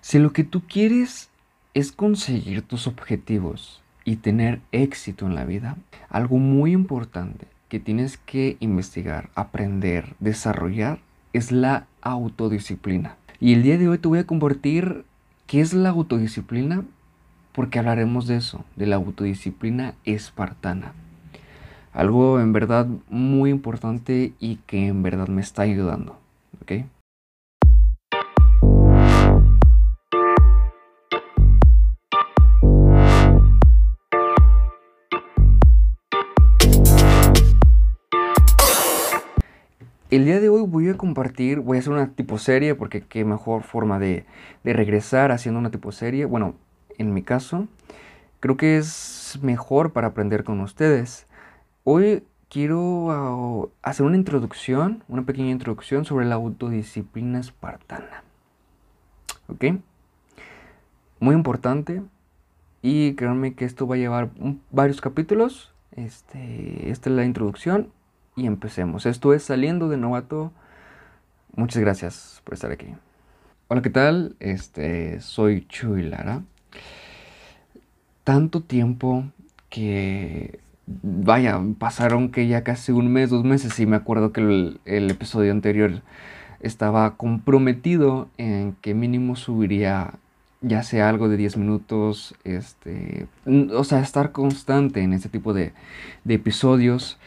Si lo que tú quieres es conseguir tus objetivos y tener éxito en la vida, algo muy importante que tienes que investigar, aprender, desarrollar es la autodisciplina. Y el día de hoy te voy a compartir qué es la autodisciplina porque hablaremos de eso, de la autodisciplina espartana. Algo en verdad muy importante y que en verdad me está ayudando. ¿ok? El día de hoy voy a compartir, voy a hacer una tipo serie, porque qué mejor forma de, regresar haciendo una tipo serie. Bueno, en mi caso, creo que es mejor para aprender con ustedes. Hoy quiero ah, hacer una introducción, una pequeña introducción sobre la autodisciplina espartana. ¿Ok? Muy importante. Y créanme que esto va a llevar varios capítulos. Este, esta es la introducción y empecemos. Esto es Saliendo de Novato. Muchas gracias por estar aquí. Hola, ¿qué tal? Este, soy Chuy Lara. Tanto tiempo que, vaya, pasaron que ya casi un mes, dos meses y me acuerdo que el, episodio anterior estaba comprometido en que mínimo subiría ya sea algo de 10 minutos, este, o sea, estar constante en este tipo de episodios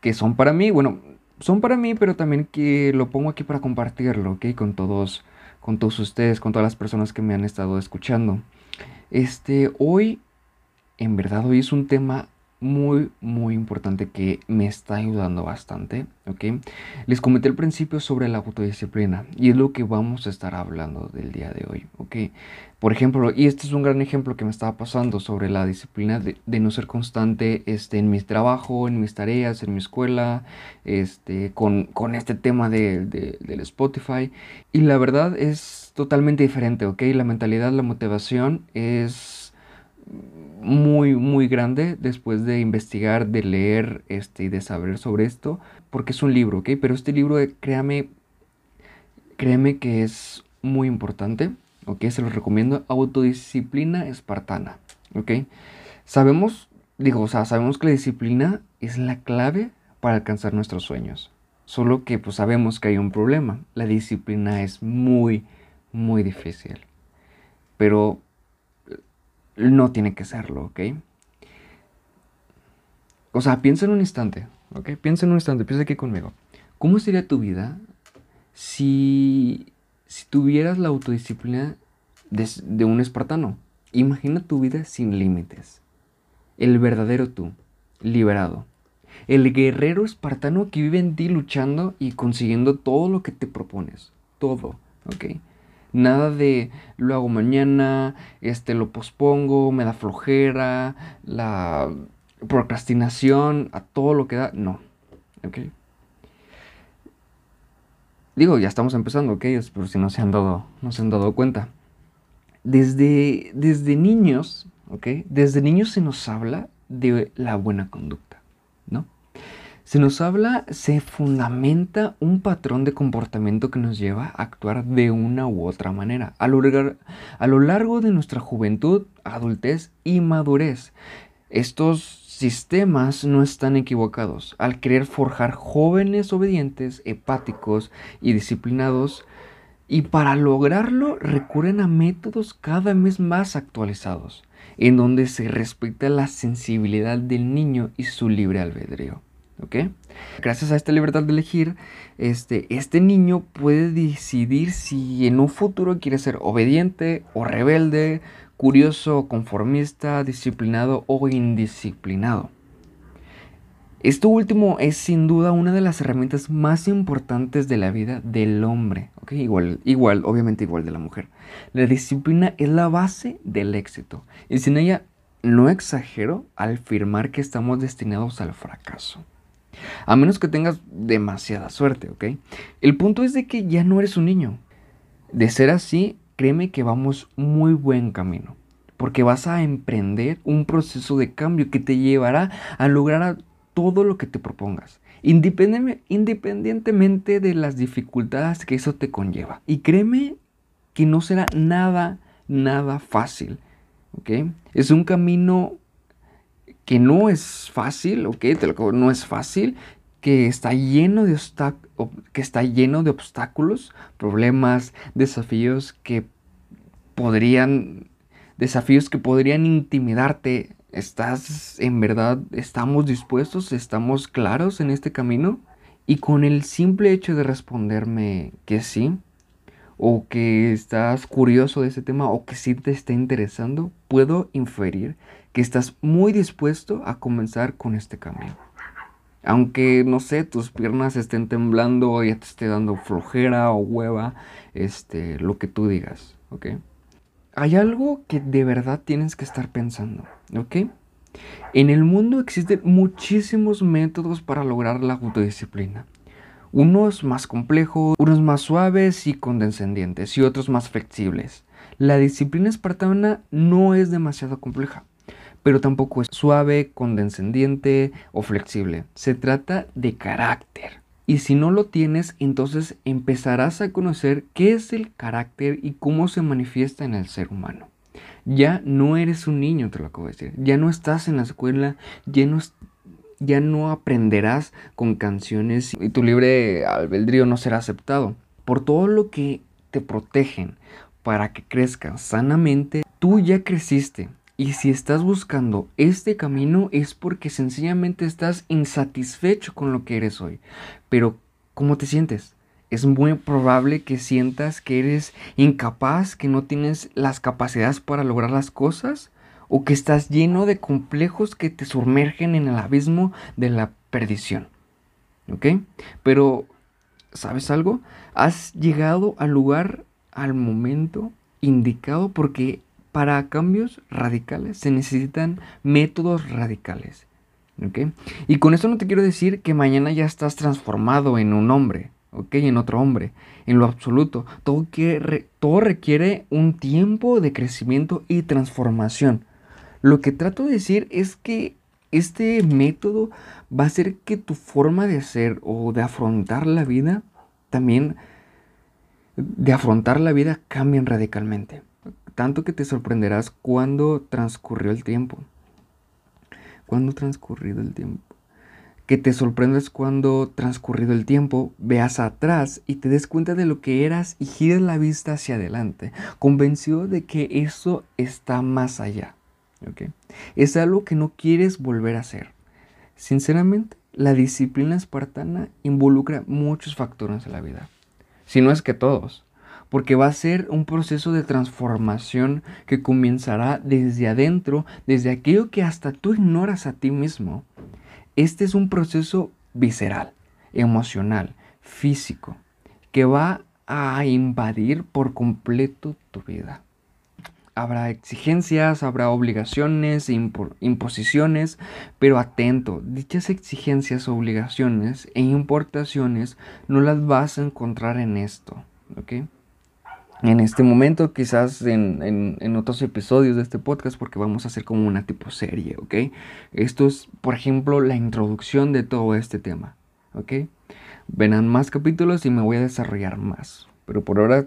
que son para mí, bueno, son para mí, pero también que lo pongo aquí para compartirlo, ¿ok? Con todos, con todos ustedes, con todas las personas que me han estado escuchando. Este, hoy, en verdad, hoy es un tema muy, muy importante que me está ayudando bastante, ¿ok? Les comenté al principio sobre la autodisciplina y es lo que vamos a estar hablando del día de hoy, ¿ok? Por ejemplo, y este es un gran ejemplo que me estaba pasando sobre la disciplina de, no ser constante este, en mi trabajo, en mis tareas, en mi escuela, este, con, con este tema de, del Spotify. Y la verdad es totalmente diferente, ¿ok? La mentalidad, la motivación es muy, muy grande después de investigar, de leer este, y de saber sobre esto, porque es un libro, ¿ok? Pero este libro, eh, créame, créeme que es muy importante, ¿ok? Se lo recomiendo, Autodisciplina Espartana, ¿ok? Sabemos, digo, o sea, sabemos que la disciplina es la clave para alcanzar nuestros sueños. Solo que pues sabemos que hay un problema. La disciplina es muy, muy difícil. Pero no tiene que serlo, ¿ok? O sea, piensa en un instante, ¿ok? Piensa en un instante, piensa aquí conmigo. ¿Cómo sería tu vida si, si tuvieras la autodisciplina de, de un espartano? Imagina tu vida sin límites. El verdadero tú, liberado. El guerrero espartano que vive en ti luchando y consiguiendo todo lo que te propones. Todo, ¿ok? Nada de lo hago mañana, este lo pospongo, me da flojera, la procrastinación, a todo lo que da. No. ¿Ok? Digo, ya estamos empezando, ¿ok? Por si no se han dado, no se han dado cuenta. Desde, desde niños, ¿ok? Desde niños se nos habla de la buena conducta. Se nos habla, se fundamenta un patrón de comportamiento que nos lleva a actuar de una u otra manera a lo, largo de nuestra juventud, adultez y madurez. Estos sistemas no están equivocados. Al querer forjar jóvenes obedientes, hepáticos y disciplinados, y para lograrlo recurren a métodos cada vez más actualizados, en donde se respeta la sensibilidad del niño y su libre albedrío. Gracias a esta libertad de elegir, este, este niño puede decidir si en un futuro quiere ser obediente o rebelde, curioso, conformista, disciplinado o indisciplinado. Esto último es sin duda una de las herramientas más importantes de la vida del hombre. Igual, igual, obviamente igual de la mujer. La disciplina es la base del éxito y sin ella no exagero al afirmar que estamos destinados al fracaso. A menos que tengas demasiada suerte, ¿ok? El punto es de que ya no eres un niño. De ser así, créeme que vamos muy buen camino. Porque vas a emprender un proceso de cambio que te llevará a lograr todo lo que te propongas. Independientemente de las dificultades que eso te conlleva. Y créeme que no será nada, nada fácil. ¿Ok? Es un camino que no es fácil, ¿ok? no es fácil, que está lleno de que está lleno de obstáculos, problemas, desafíos que podrían desafíos que podrían intimidarte. ¿Estás en verdad estamos dispuestos, estamos claros en este camino? Y con el simple hecho de responderme que sí, o que estás curioso de ese tema, o que sí te está interesando, puedo inferir que estás muy dispuesto a comenzar con este camino. Aunque, no sé, tus piernas estén temblando, ya te esté dando flojera o hueva, este, lo que tú digas, ¿ok? Hay algo que de verdad tienes que estar pensando, ¿ok? En el mundo existen muchísimos métodos para lograr la autodisciplina. Unos más complejos, unos más suaves y condescendientes y otros más flexibles. La disciplina espartana no es demasiado compleja, pero tampoco es suave, condescendiente o flexible. Se trata de carácter. Y si no lo tienes, entonces empezarás a conocer qué es el carácter y cómo se manifiesta en el ser humano. Ya no eres un niño, te lo acabo de decir. Ya no estás en la escuela, ya no, ya no aprenderás con canciones y tu libre albedrío no será aceptado. Por todo lo que te protegen para que crezcas sanamente, tú ya creciste. Y si estás buscando este camino es porque sencillamente estás insatisfecho con lo que eres hoy. Pero, ¿cómo te sientes? es muy probable que sientas que eres incapaz, que no tienes las capacidades para lograr las cosas, o que estás lleno de complejos que te sumergen en el abismo de la perdición. ¿Ok? Pero, ¿sabes algo? Has llegado al lugar, al momento indicado, porque para cambios radicales se necesitan métodos radicales. ¿Ok? Y con esto no te quiero decir que mañana ya estás transformado en un hombre ¿ok? En otro hombre, en lo absoluto. Todo, todo requiere un tiempo de crecimiento y transformación. Lo que trato de decir es que este método va a hacer que tu forma de ser o de afrontar la vida también de afrontar la vida cambien radicalmente. Tanto que te sorprenderás cuando transcurrió el tiempo. Cuando transcurrido el tiempo que te sorprendes cuando, transcurrido el tiempo, veas atrás y te des cuenta de lo que eras y gires la vista hacia adelante, convencido de que eso está más allá. Es algo que no quieres volver a hacer. Sinceramente, la disciplina espartana involucra muchos factores en la vida, si no es que todos, porque va a ser un proceso de transformación que comenzará desde adentro, desde aquello que hasta tú ignoras a ti mismo este es un proceso visceral, emocional, físico, que va a invadir por completo tu vida. Habrá exigencias, habrá obligaciones, imposiciones, pero atento, dichas exigencias, obligaciones e importaciones no las vas a encontrar en esto, ¿ok? En este momento, quizás en, otros episodios de este podcast, porque vamos a hacer como una tipo serie, ¿ok? Esto es, por ejemplo, la introducción de todo este tema, ¿ok? Verán más capítulos y me voy a desarrollar más. Pero por ahora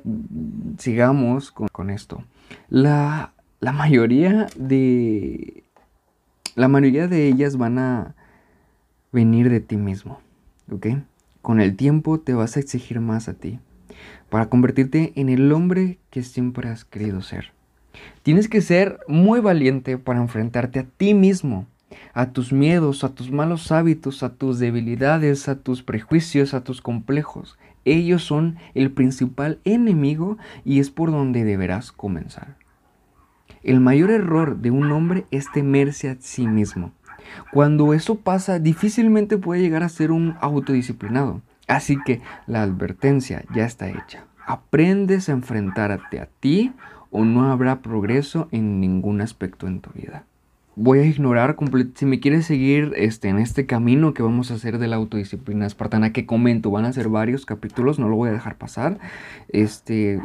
sigamos con, esto. La, la mayoría de... La mayoría de ellas van a venir de ti mismo, ¿ok? Con el tiempo te vas a exigir más a ti para convertirte en el hombre que siempre has querido ser. Tienes que ser muy valiente para enfrentarte a ti mismo, a tus miedos, a tus malos hábitos, a tus debilidades, a tus prejuicios, a tus complejos. Ellos son el principal enemigo y es por donde deberás comenzar. El mayor error de un hombre es temerse a sí mismo. Cuando eso pasa, difícilmente puede llegar a ser un autodisciplinado. Así que la advertencia ya está hecha. Aprendes a enfrentarte a ti o no habrá progreso en ningún aspecto en tu vida. Voy a ignorar si me quieres seguir este, en este camino que vamos a hacer de la autodisciplina espartana que comento, van a ser varios capítulos, no lo voy a dejar pasar. Este,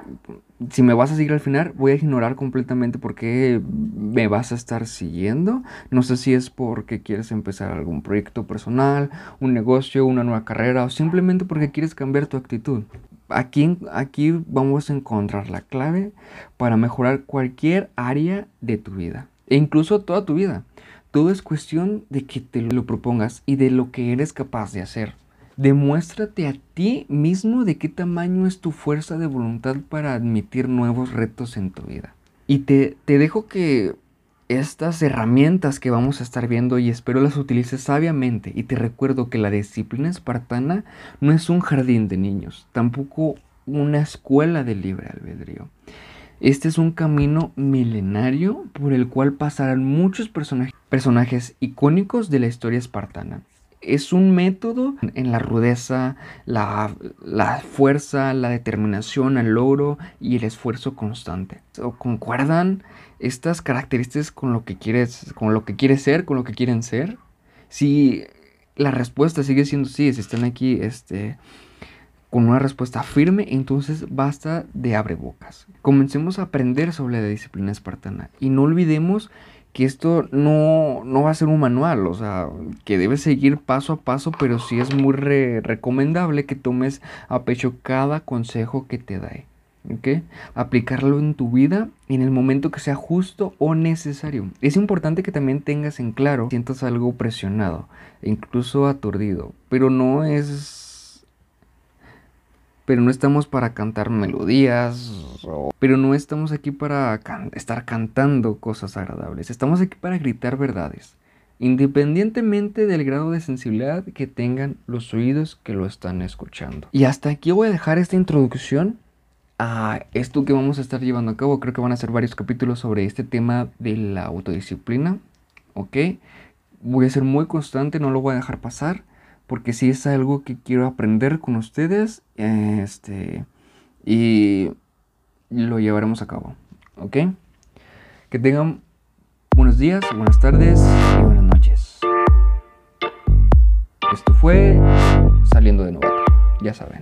si me vas a seguir al final, voy a ignorar completamente por qué me vas a estar siguiendo. No sé si es porque quieres empezar algún proyecto personal, un negocio, una nueva carrera o simplemente porque quieres cambiar tu actitud. aquí, aquí vamos a encontrar la clave para mejorar cualquier área de tu vida, e incluso toda tu vida. Todo es cuestión de que te lo propongas y de lo que eres capaz de hacer. Demuéstrate a ti mismo de qué tamaño es tu fuerza de voluntad para admitir nuevos retos en tu vida. Y te, te dejo que estas herramientas que vamos a estar viendo y espero las utilices sabiamente y te recuerdo que la disciplina espartana no es un jardín de niños, tampoco una escuela de libre albedrío. Este es un camino milenario por el cual pasarán muchos personajes icónicos de la historia espartana. Es un método en la rudeza, la, fuerza, la determinación, el logro y el esfuerzo constante. ¿Concuerdan estas características con lo que quieres, con lo que quieres ser, con lo que quieren ser? Si la respuesta sigue siendo sí, si están aquí este, con una respuesta firme, entonces basta de abre bocas. Comencemos a aprender sobre la disciplina espartana y no olvidemos que esto no, va a ser un manual, o sea, que debes seguir paso a paso, pero sí es muy recomendable que tomes a pecho cada consejo que te da. ¿ok? Aplicarlo en tu vida en el momento que sea justo o necesario. Es importante que también tengas en claro, sientas algo presionado, incluso aturdido, pero no es pero no estamos para cantar melodías, pero no estamos aquí para estar cantando cosas agradables, estamos aquí para gritar verdades, independientemente del grado de sensibilidad que tengan los oídos que lo están escuchando. Y hasta aquí voy a dejar esta introducción a esto que vamos a estar llevando a cabo. Creo que van a ser varios capítulos sobre este tema de la autodisciplina, ¿ok? Voy a ser muy constante, no lo voy a dejar pasar porque si es algo que quiero aprender con ustedes este, y lo llevaremos a cabo. ¿Ok? Que tengan buenos días, buenas tardes y buenas noches. Esto fue Saliendo de Novato, ya saben.